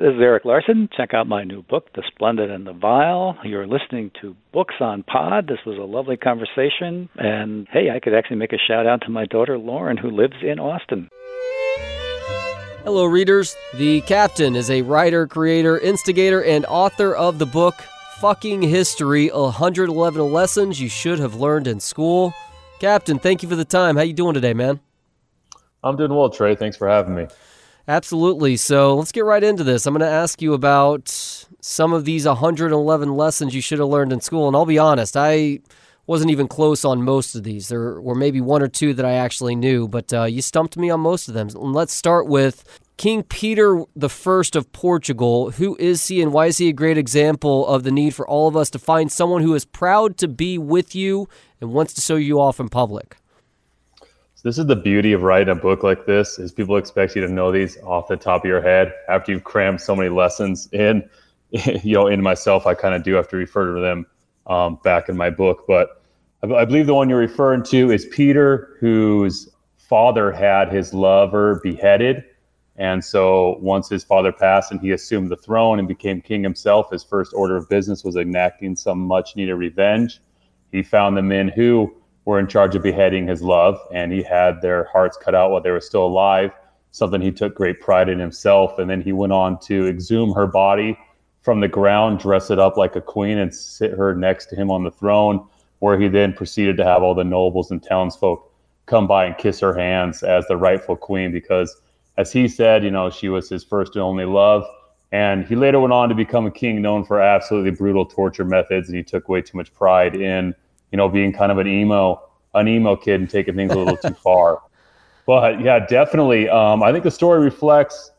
This is Erik Larson. Check out my new book, The Splendid and the Vile. You're listening to Books on Pod. This was a lovely conversation. And hey, I could actually make a shout out to my daughter, Lauren, who lives in Austin. Hello, readers. The Captain is a writer, creator, instigator, and author of the book Fucking History 111 Lessons You Should Have Learned in School. Captain, thank you for the time. How you doing today, man? I'm doing well, Trey. Thanks for having me. Absolutely. So let's get right into this. I'm going to ask you about some of these 111 lessons you should have learned in school. And I'll be honest, I wasn't even close on most of these. There were maybe one or two that I actually knew, but uh, you stumped me on most of them. Let's start with King Peter I of Portugal. Who is he and why is he a great example of the need for all of us to find someone who is proud to be with you and wants to show you off in public? So this is the beauty of writing a book like this is people expect you to know these off the top of your head after you've crammed so many lessons in. You know, in myself, I kind of do have to refer to them um, back in my book. But I, I believe the one you're referring to is Peter, whose father had his lover beheaded. And so once his father passed and he assumed the throne and became king himself, his first order of business was enacting some much needed revenge. He found the men who were in charge of beheading his love, and he had their hearts cut out while they were still alive, something he took great pride in himself. And then he went on to exhume her body from the ground, dress it up like a queen, and sit her next to him on the throne, where he then proceeded to have all the nobles and townsfolk come by and kiss her hands as the rightful queen, because as he said, you know, she was his first and only love. And he later went on to become a king known for absolutely brutal torture methods, and he took way too much pride in you know, being kind of an emo, an emo kid and taking things a little too far. But yeah, definitely. Um, I think the story reflects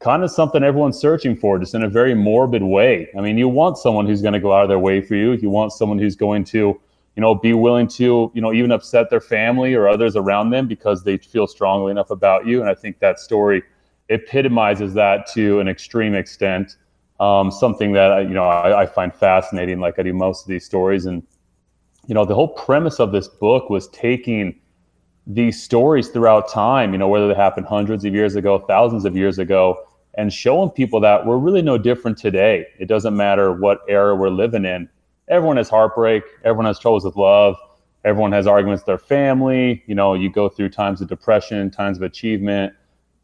kind of something everyone's searching for, just in a very morbid way. I mean, you want someone who's going to go out of their way for you. You want someone who's going to, you know, be willing to, you know, even upset their family or others around them because they feel strongly enough about you. And I think that story epitomizes that to an extreme extent. Um, something that you know I, I, find fascinating, like I do most of these stories, and you know, the whole premise of this book was taking these stories throughout time, you know, whether they happened hundreds of years ago, thousands of years ago, and showing people that we're really no different today. It doesn't matter what era we're living in. Everyone has heartbreak, everyone has troubles with love, everyone has arguments with their family. You know, you go through times of depression, times of achievement,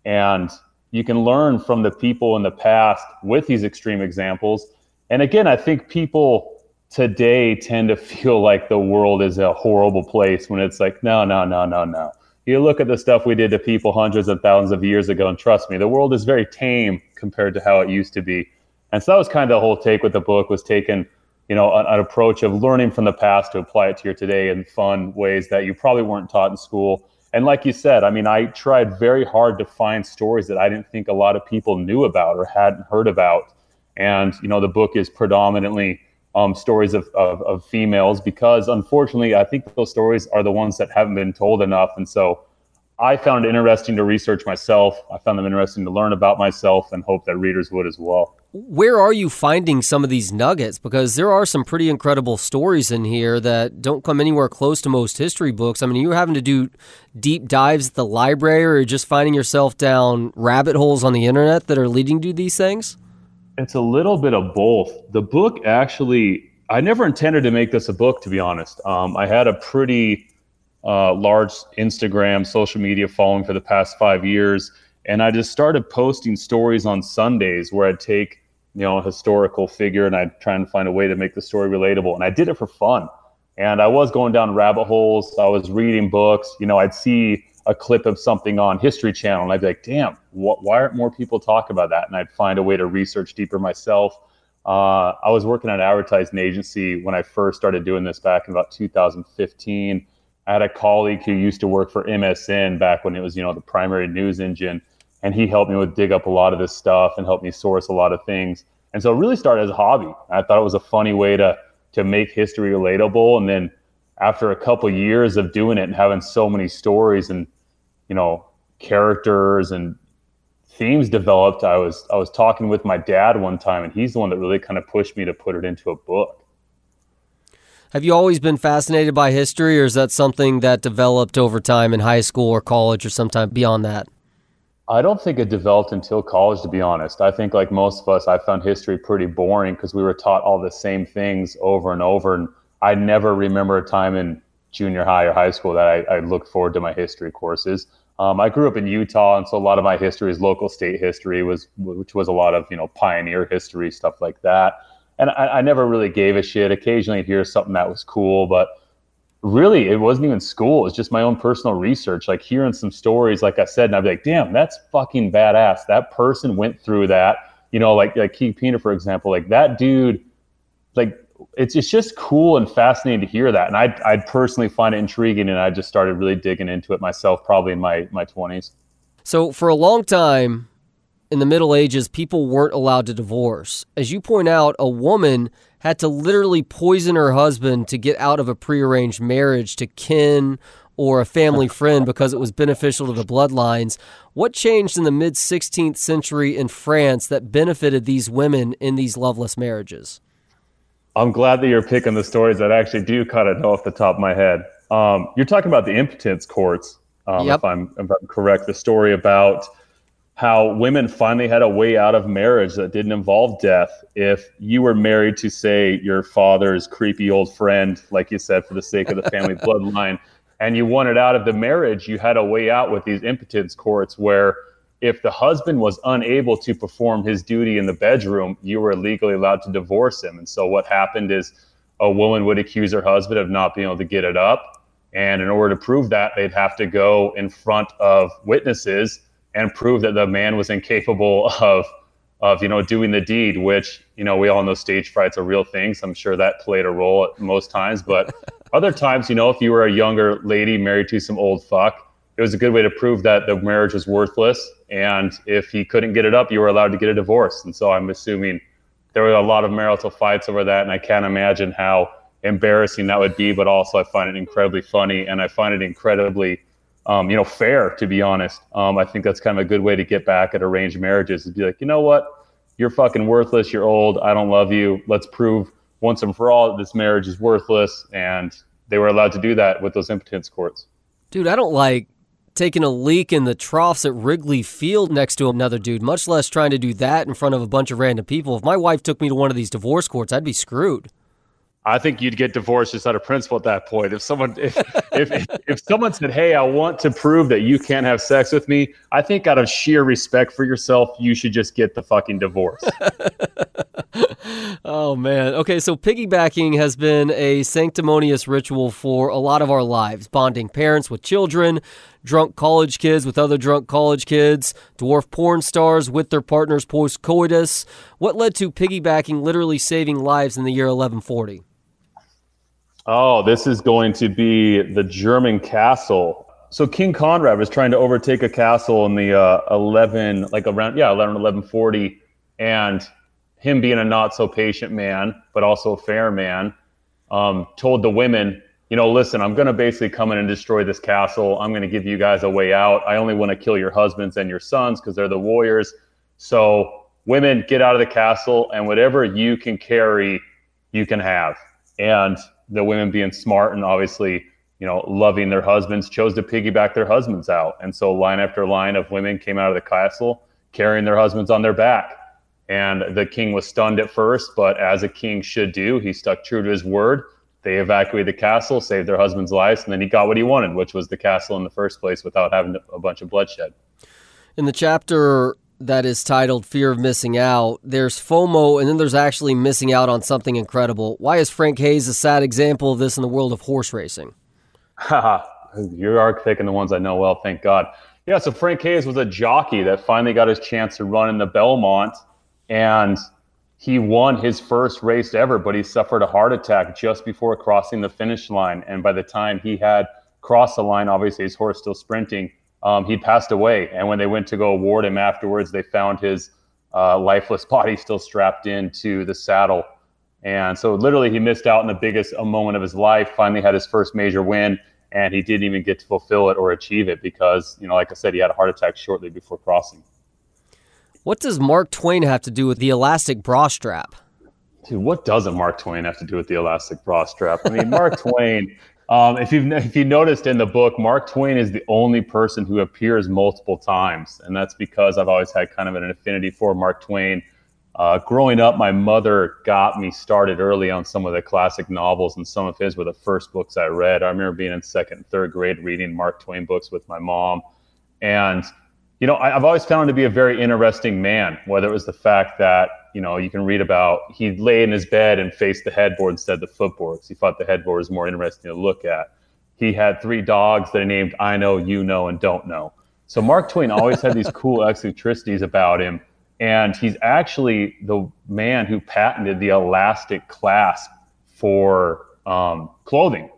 and you can learn from the people in the past with these extreme examples. And again, I think people today tend to feel like the world is a horrible place when it's like, no, no, no, no, no. You look at the stuff we did to people hundreds of thousands of years ago, and trust me, the world is very tame compared to how it used to be. And so that was kind of the whole take with the book was taking, you know, an, an approach of learning from the past to apply it to your today in fun ways that you probably weren't taught in school. And like you said, I mean, I tried very hard to find stories that I didn't think a lot of people knew about or hadn't heard about. And, you know, the book is predominantly um, stories of, of, of, females because unfortunately, I think those stories are the ones that haven't been told enough. And so I found it interesting to research myself. I found them interesting to learn about myself and hope that readers would as well. Where are you finding some of these nuggets? Because there are some pretty incredible stories in here that don't come anywhere close to most history books. I mean, you're having to do deep dives at the library or just finding yourself down rabbit holes on the internet that are leading to these things? It's a little bit of both. The book actually, I never intended to make this a book, to be honest. Um, I had a pretty uh, large Instagram, social media following for the past five years. And I just started posting stories on Sundays where I'd take, you know, a historical figure and I'd try and find a way to make the story relatable. And I did it for fun. And I was going down rabbit holes. I was reading books. You know, I'd see a clip of something on History Channel, and I'd be like, "Damn, wh- why aren't more people talking about that?" And I'd find a way to research deeper myself. Uh, I was working at an advertising agency when I first started doing this back in about 2015. I had a colleague who used to work for MSN back when it was, you know, the primary news engine, and he helped me with dig up a lot of this stuff and helped me source a lot of things. And so it really started as a hobby. I thought it was a funny way to to make history relatable, and then after a couple of years of doing it and having so many stories and you know characters and themes developed i was i was talking with my dad one time and he's the one that really kind of pushed me to put it into a book have you always been fascinated by history or is that something that developed over time in high school or college or sometime beyond that I don't think it developed until college, to be honest. I think, like most of us, I found history pretty boring because we were taught all the same things over and over. And I never remember a time in junior high or high school that I, I looked forward to my history courses. Um, I grew up in Utah, and so a lot of my history is local state history, was which was a lot of you know pioneer history stuff like that. And I, I never really gave a shit. Occasionally, hear something that was cool, but really it wasn't even school. It was just my own personal research, like hearing some stories, like I said, and I'd be like, damn, that's fucking badass. That person went through that. You know, like like Keith Pina, for example, like that dude, like it's it's just cool and fascinating to hear that. And I I personally find it intriguing and I just started really digging into it myself probably in my my twenties. So for a long time in the Middle Ages, people weren't allowed to divorce. As you point out, a woman had to literally poison her husband to get out of a prearranged marriage to kin or a family friend because it was beneficial to the bloodlines. What changed in the mid 16th century in France that benefited these women in these loveless marriages? I'm glad that you're picking the stories that I actually do kind of know off the top of my head. Um, you're talking about the impotence courts, um, yep. if, I'm, if I'm correct. The story about how women finally had a way out of marriage that didn't involve death. If you were married to, say, your father's creepy old friend, like you said, for the sake of the family bloodline, and you wanted out of the marriage, you had a way out with these impotence courts where if the husband was unable to perform his duty in the bedroom, you were legally allowed to divorce him. And so what happened is a woman would accuse her husband of not being able to get it up. And in order to prove that, they'd have to go in front of witnesses and prove that the man was incapable of of you know doing the deed which you know we all know stage fright's a real thing so i'm sure that played a role at most times but other times you know if you were a younger lady married to some old fuck it was a good way to prove that the marriage was worthless and if he couldn't get it up you were allowed to get a divorce and so i'm assuming there were a lot of marital fights over that and i can't imagine how embarrassing that would be but also i find it incredibly funny and i find it incredibly um, you know, fair, to be honest. Um, I think that's kind of a good way to get back at arranged marriages is be like, you know what? You're fucking worthless. You're old. I don't love you. Let's prove once and for all that this marriage is worthless. And they were allowed to do that with those impotence courts. Dude, I don't like taking a leak in the troughs at Wrigley Field next to another dude, much less trying to do that in front of a bunch of random people. If my wife took me to one of these divorce courts, I'd be screwed. I think you'd get divorced just out of principle at that point. If someone if, if, if someone said, "Hey, I want to prove that you can't have sex with me," I think out of sheer respect for yourself, you should just get the fucking divorce. oh man. Okay, so piggybacking has been a sanctimonious ritual for a lot of our lives, bonding parents with children, drunk college kids with other drunk college kids, dwarf porn stars with their partners post coitus. What led to piggybacking literally saving lives in the year 1140? Oh, this is going to be the German castle. So King Conrad was trying to overtake a castle in the uh, 11, like around, yeah, 11, 1140. And him being a not so patient man, but also a fair man, um, told the women, you know, listen, I'm going to basically come in and destroy this castle. I'm going to give you guys a way out. I only want to kill your husbands and your sons because they're the warriors. So, women, get out of the castle, and whatever you can carry, you can have. And the women being smart and obviously you know loving their husbands chose to piggyback their husbands out and so line after line of women came out of the castle carrying their husbands on their back and the king was stunned at first but as a king should do he stuck true to his word they evacuated the castle saved their husbands lives and then he got what he wanted which was the castle in the first place without having a bunch of bloodshed in the chapter that is titled Fear of Missing Out, there's FOMO, and then there's actually missing out on something incredible. Why is Frank Hayes a sad example of this in the world of horse racing? Haha, you are picking the ones I know well, thank God. Yeah, so Frank Hayes was a jockey that finally got his chance to run in the Belmont, and he won his first race ever, but he suffered a heart attack just before crossing the finish line. And by the time he had crossed the line, obviously his horse still sprinting, um, he passed away. And when they went to go award him afterwards, they found his uh, lifeless body still strapped into the saddle. And so, literally, he missed out on the biggest moment of his life. Finally, had his first major win, and he didn't even get to fulfill it or achieve it because, you know, like I said, he had a heart attack shortly before crossing. What does Mark Twain have to do with the elastic bra strap? Dude, what doesn't Mark Twain have to do with the elastic bra strap? I mean, Mark Twain Um, if you've if you noticed in the book, Mark Twain is the only person who appears multiple times, and that's because I've always had kind of an affinity for Mark Twain. Uh, growing up, my mother got me started early on some of the classic novels, and some of his were the first books I read. I remember being in second third grade reading Mark Twain books with my mom, and you know, I, have always found him to be a very interesting man. Whether it was the fact that you know you can read about he lay in his bed and faced the headboard instead of the footboard because he thought the headboard was more interesting to look at. He had three dogs that he named I know, you know, and don't know. So Mark Twain always had these cool eccentricities about him, and he's actually the man who patented the elastic clasp for um, clothing.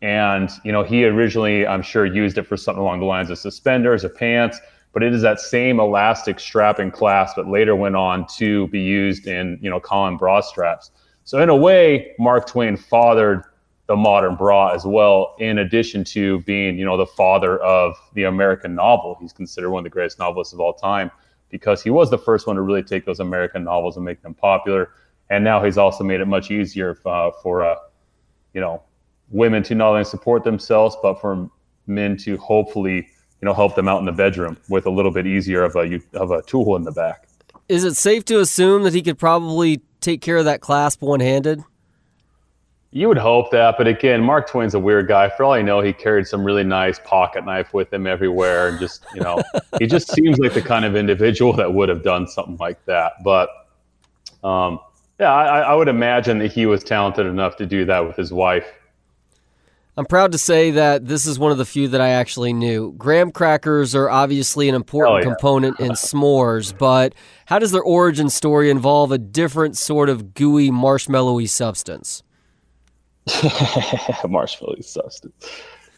And you know, he originally, I'm sure, used it for something along the lines of suspenders or pants but it is that same elastic strap and clasp that later went on to be used in you know common bra straps. So in a way, Mark Twain fathered the modern bra as well. In addition to being you know the father of the American novel, he's considered one of the greatest novelists of all time because he was the first one to really take those American novels and make them popular. And now he's also made it much easier uh, for uh, you know women to not only support themselves but for men to hopefully you know help them out in the bedroom with a little bit easier of a of a tool in the back. Is it safe to assume that he could probably take care of that clasp one handed? You would hope that, but again, Mark Twain's a weird guy. For all I know, he carried some really nice pocket knife with him everywhere, and just you know, he just seems like the kind of individual that would have done something like that. But um, yeah, I, I would imagine that he was talented enough to do that with his wife I'm proud to say that this is one of the few that I actually knew. Graham crackers are obviously an important oh, yeah. component in s'mores, but how does their origin story involve a different sort of gooey, marshmallowy substance? marshmallowy substance.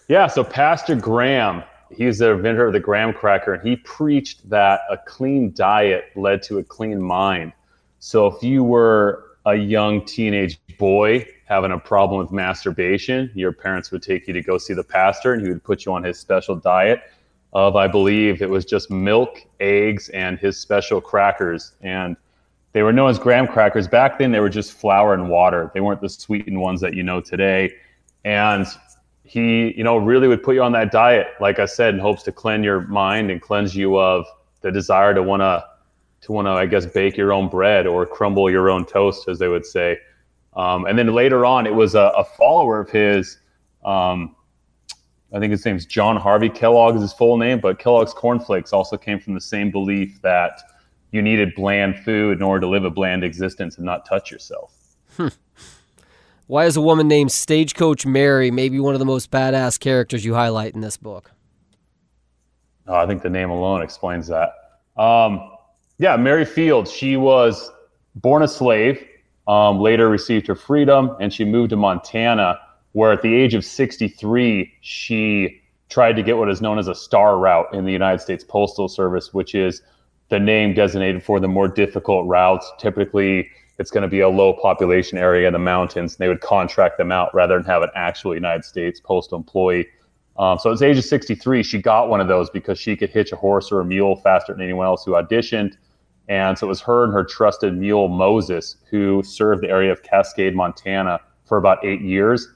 Yeah, so Pastor Graham, he's the inventor of the graham cracker, and he preached that a clean diet led to a clean mind. So if you were a young teenage boy having a problem with masturbation, your parents would take you to go see the pastor and he would put you on his special diet of, I believe, it was just milk, eggs, and his special crackers. And they were known as graham crackers. Back then, they were just flour and water. They weren't the sweetened ones that you know today. And he, you know, really would put you on that diet, like I said, in hopes to cleanse your mind and cleanse you of the desire to want to, to want to, I guess, bake your own bread or crumble your own toast, as they would say. Um, and then later on, it was a, a follower of his. Um, I think his name's John Harvey Kellogg is his full name, but Kellogg's cornflakes also came from the same belief that you needed bland food in order to live a bland existence and not touch yourself. Hmm. Why is a woman named Stagecoach Mary maybe one of the most badass characters you highlight in this book? Oh, I think the name alone explains that. Um, yeah, Mary Fields. She was born a slave um, later received her freedom and she moved to Montana, where at the age of 63, she tried to get what is known as a star route in the United States Postal Service, which is the name designated for the more difficult routes. Typically, it's going to be a low population area in the mountains. And they would contract them out rather than have an actual United States postal employee. Um, so at the age of 63, she got one of those because she could hitch a horse or a mule faster than anyone else who auditioned. And so it was her and her trusted mule, Moses, who served the area of Cascade, Montana for about eight years.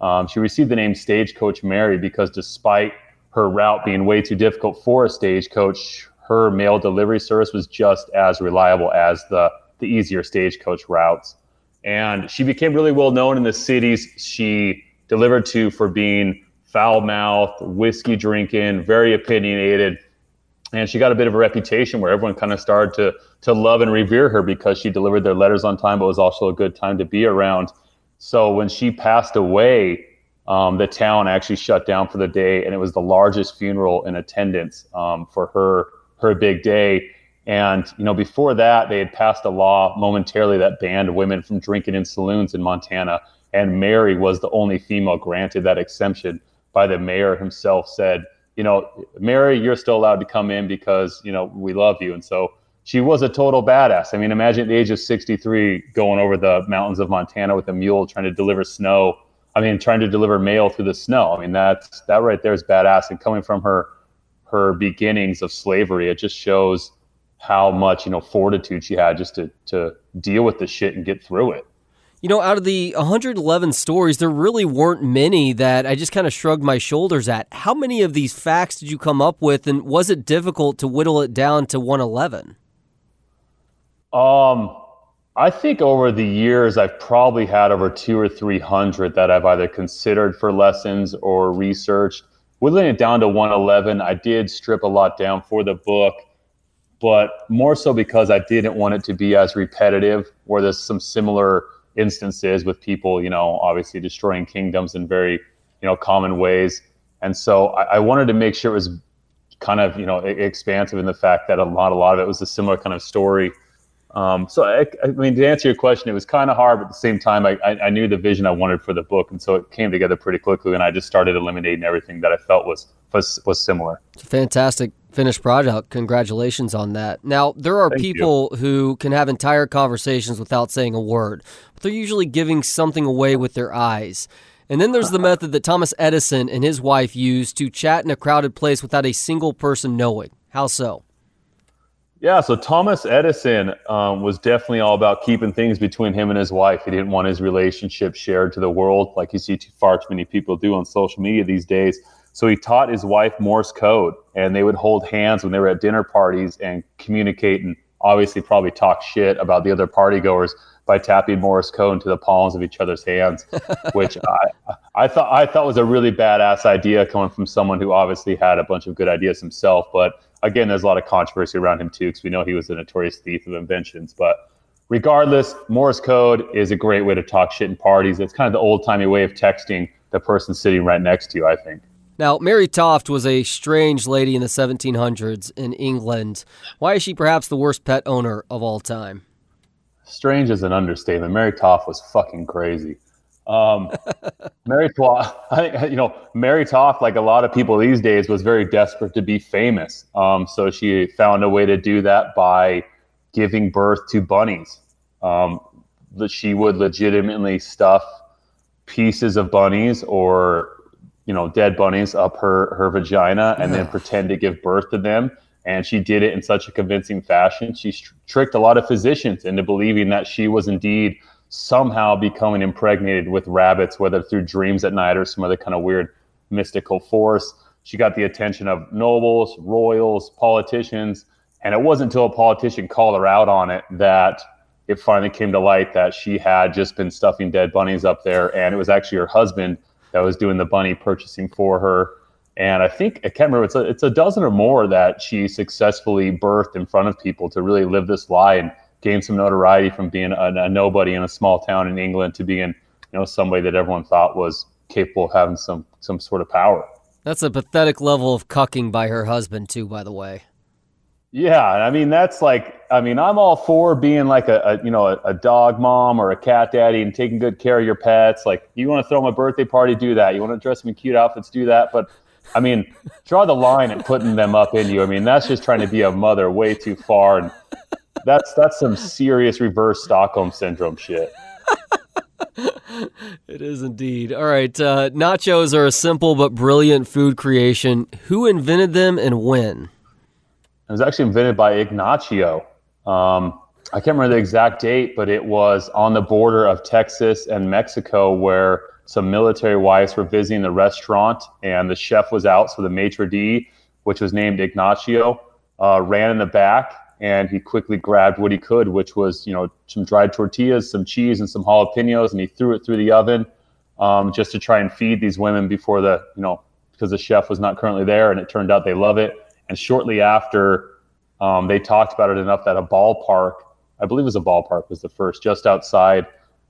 Um, she received the name Stagecoach Mary because despite her route being way too difficult for a stagecoach, her mail delivery service was just as reliable as the, the easier stagecoach routes. And she became really well known in the cities she delivered to for being foul mouthed, whiskey drinking, very opinionated, and she got a bit of a reputation where everyone kind of started to to love and revere her because she delivered their letters on time, but was also a good time to be around. So when she passed away, um, the town actually shut down for the day, and it was the largest funeral in attendance um, for her her big day. And you know, before that, they had passed a law momentarily that banned women from drinking in saloons in Montana, and Mary was the only female granted that exemption by the mayor himself. Said you know, Mary, you're still allowed to come in because, you know, we love you. And so she was a total badass. I mean, imagine at the age of 63 going over the mountains of Montana with a mule trying to deliver snow. I mean, trying to deliver mail through the snow. I mean, that's that right there is badass. And coming from her her beginnings of slavery, it just shows how much, you know, fortitude she had just to to deal with the shit and get through it. You know, out of the 111 stories, there really weren't many that I just kind of shrugged my shoulders at. How many of these facts did you come up with, and was it difficult to whittle it down to 111? Um, I think over the years, I've probably had over two or 300 that I've either considered for lessons or researched. Whittling it down to 111, I did strip a lot down for the book but more so because I didn't want it to be as repetitive, where there's some similar instances with people, you know, obviously destroying kingdoms in very, you know, common ways. And so I, I wanted to make sure it was kind of, you know, expansive in the fact that a lot, a lot of it was a similar kind of story. Um, so I, I, mean, to answer your question, it was kind of hard, but at the same time, I, I, knew the vision I wanted for the book, and so it came together pretty quickly. And I just started eliminating everything that I felt was was, was similar. It's a fantastic finished product. Congratulations on that. Now, there are Thank people you. who can have entire conversations without saying a word, but they're usually giving something away with their eyes. And then there's the method that Thomas Edison and his wife used to chat in a crowded place without a single person knowing. How so? Yeah, so Thomas Edison um, was definitely all about keeping things between him and his wife. He didn't want his relationship shared to the world like you see too far too many people do on social media these days. So he taught his wife Morse code, and they would hold hands when they were at dinner parties and communicate and obviously probably talk shit about the other partygoers by tapping Morse code into the palms of each other's hands, which I, I thought I thought was a really badass idea coming from someone who obviously had a bunch of good ideas himself. But again, there's a lot of controversy around him too, because we know he was a notorious thief of inventions. But regardless, Morse code is a great way to talk shit in parties. It's kind of the old timey way of texting the person sitting right next to you, I think. Now, Mary Toft was a strange lady in the 1700s in England. Why is she perhaps the worst pet owner of all time? Strange is an understatement. Mary Toft was fucking crazy. Um, Mary Toft, I think, you know, Mary Toft, like a lot of people these days, was very desperate to be famous. Um, so she found a way to do that by giving birth to bunnies. Um, that she would legitimately stuff pieces of bunnies or you know dead bunnies up her her vagina and then pretend to give birth to them and she did it in such a convincing fashion she tr- tricked a lot of physicians into believing that she was indeed somehow becoming impregnated with rabbits whether through dreams at night or some other kind of weird mystical force she got the attention of nobles royals politicians and it wasn't until a politician called her out on it that it finally came to light that she had just been stuffing dead bunnies up there and it was actually her husband that was doing the bunny purchasing for her. And I think I can't remember. It's a, it's a dozen or more that she successfully birthed in front of people to really live this lie and gain some notoriety from being a, a nobody in a small town in England to being, you know, somebody that everyone thought was capable of having some some sort of power. That's a pathetic level of cucking by her husband, too. By the way. Yeah, I mean that's like I mean I'm all for being like a, a you know a, a, dog mom or a cat daddy and taking good care of your pets. Like you want to throw them a birthday party, do that. You want to dress them in cute outfits, do that. But I mean, draw the line at putting them up in you. I mean that's just trying to be a mother way too far, and that's that's some serious reverse Stockholm syndrome shit. it is indeed. All right, uh, nachos are a simple but brilliant food creation. Who invented them and when? It was actually invented by Ignacio. Um, I can't remember the exact date, but it was on the border of Texas and Mexico where some military wives were visiting the restaurant and the chef was out. So the maitre d', which was named Ignacio, uh, ran in the back and he quickly grabbed what he could, which was, you know, some dried tortillas, some cheese, and some jalapenos, and he threw it through the oven um, just to try and feed these women before the, you know, because the chef was not currently there. And it turned out they love it. And shortly after, um, they talked about it enough that a ballpark, I believe it was a ballpark, was the first just outside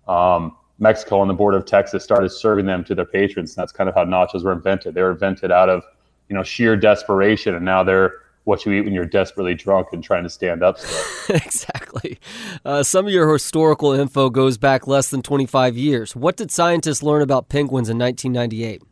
um, Mexico on the border of Texas, started serving them to their patrons. And that's kind of how nachos were invented. They were invented out of you know sheer desperation, and now they're what you eat when you're desperately drunk and trying to stand up exactly. Uh, some of your historical info goes back less than 25 years. What did scientists learn about penguins in 1998?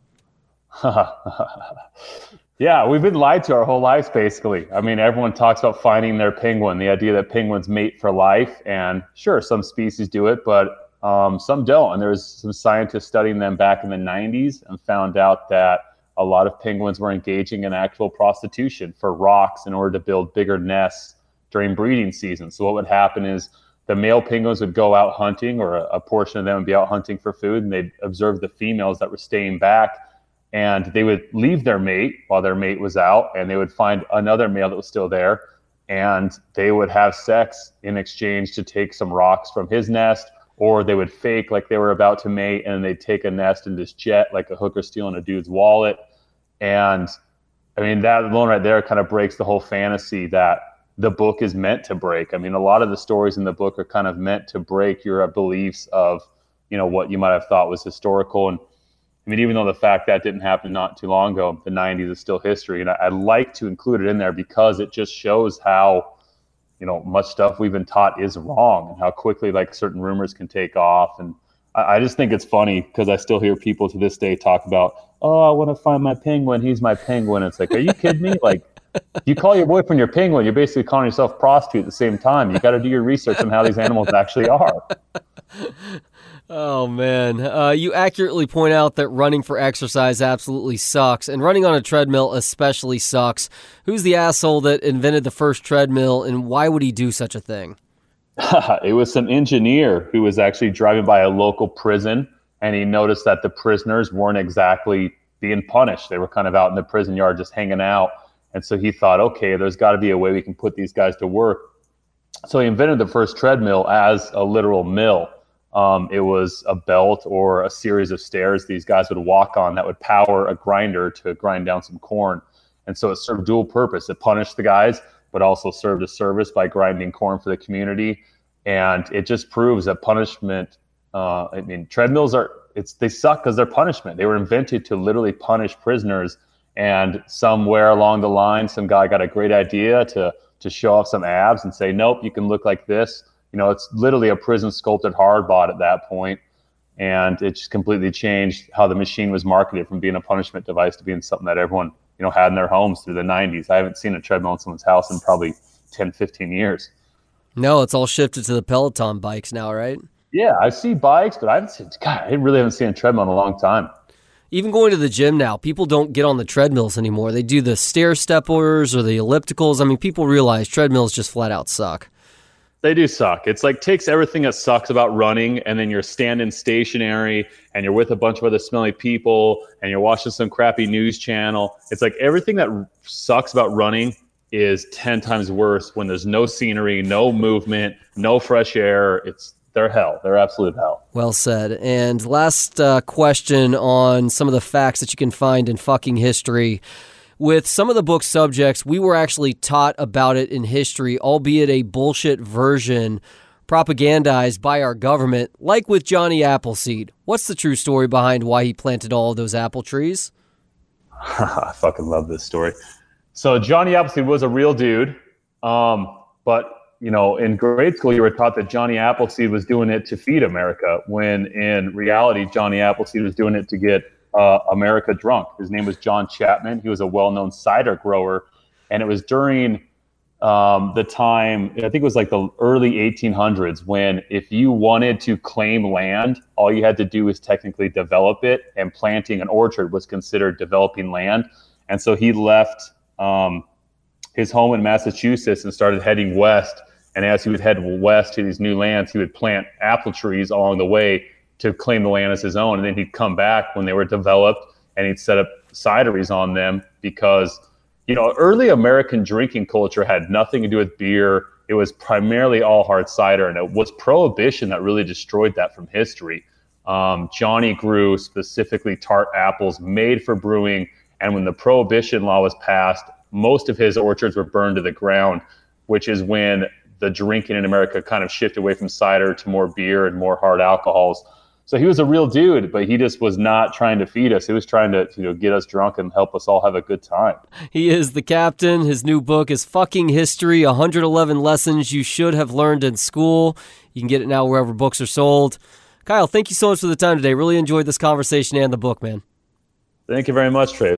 Yeah, we've been lied to our whole lives, basically. I mean, everyone talks about finding their penguin, the idea that penguins mate for life. And sure, some species do it, but um, some don't. And there was some scientists studying them back in the 90s and found out that a lot of penguins were engaging in actual prostitution for rocks in order to build bigger nests during breeding season. So what would happen is the male penguins would go out hunting, or a, a portion of them would be out hunting for food, and they'd observe the females that were staying back and they would leave their mate while their mate was out and they would find another male that was still there and they would have sex in exchange to take some rocks from his nest or they would fake like they were about to mate and they'd take a nest and just jet like a hooker stealing a dude's wallet and i mean that alone right there kind of breaks the whole fantasy that the book is meant to break i mean a lot of the stories in the book are kind of meant to break your beliefs of you know what you might have thought was historical and I mean, even though the fact that didn't happen not too long ago, the 90s is still history. And I, I like to include it in there because it just shows how, you know, much stuff we've been taught is wrong and how quickly like certain rumors can take off. And I, just think it's funny because I still hear people to this day talk about, oh, I want to find my penguin. He's my penguin. It's like, are you kidding me? Like, you call your boyfriend your penguin, you're basically calling yourself prostitute at the same time. You got to do your research on how these animals actually are. Oh man, uh, you accurately point out that running for exercise absolutely sucks, and running on a treadmill especially sucks. Who's the asshole that invented the first treadmill, and why would he do such a thing? it was some engineer who was actually driving by a local prison, and he noticed that the prisoners weren't exactly being punished. They were kind of out in the prison yard just hanging out, and so he thought, okay, there's got to be a way we can put these guys to work. So he invented the first treadmill as a literal mill um, it was a belt or a series of stairs these guys would walk on that would power a grinder to grind down some corn. And so it served dual purpose. It punished the guys, but also served a service by grinding corn for the community. And it just proves that punishment. Uh, I mean, treadmills are it's they suck because they're punishment. They were invented to literally punish prisoners. And somewhere along the line, some guy got a great idea to to show off some abs and say, "Nope, you can look like this." you know, it's literally a prison sculpted hard bod at that point, and it just completely changed how the machine was marketed from being a punishment device to being something that everyone you know had in their homes through the 90s. I haven't seen a treadmill in someone's house in probably 10, 15 years. No, it's all shifted to the Peloton bikes now, right? Yeah, I see bikes, but I haven't seen. God, I really haven't seen a treadmill in a long time. Even going to the gym now, people don't get on the treadmills anymore. They do the stair steppers or the ellipticals. I mean, people realize treadmills just flat out suck. They do suck. It's like takes everything that sucks about running, and then you're standing stationary, and you're with a bunch of other smelly people, and you're watching some crappy news channel. It's like everything that sucks about running is ten times worse when there's no scenery, no movement, no fresh air. It's they're hell. They're absolute hell. Well said. And last uh, question on some of the facts that you can find in fucking history with some of the book's subjects, we were actually taught about it in history, albeit a bullshit version propagandized by our government, like with Johnny Appleseed. What's the true story behind why he planted all of those apple trees? I fucking love this story. So Johnny Appleseed was a real dude, um, but you know, in grade school, you were taught that Johnny Appleseed was doing it to feed America, when in reality, Johnny Appleseed was doing it to get uh, America drunk. His name was John Chapman. He was a well known cider grower. And it was during um, the time, I think it was like the early 1800s, when if you wanted to claim land, all you had to do was technically develop it, and planting an orchard was considered developing land. And so he left um, his home in Massachusetts and started heading west. And as he would head west to these new lands, he would plant apple trees along the way to claim the land as his own. And then he'd come back when they were developed and he'd set up cideries on them because, you know, early American drinking culture had nothing to do with beer. It was primarily all hard cider. And it was prohibition that really destroyed that from history. Um, Johnny grew specifically tart apples made for brewing. And when the prohibition law was passed, most of his orchards were burned to the ground, which is when the drinking in America kind of shifted away from cider to more beer and more hard alcohols. So he was a real dude, but he just was not trying to feed us. He was trying to, you know, get us drunk and help us all have a good time. He is the captain. His new book is Fucking History 111 Lessons You Should Have Learned in School. You can get it now wherever books are sold. Kyle, thank you so much for the time today. Really enjoyed this conversation and the book, man. Thank you very much, Trey.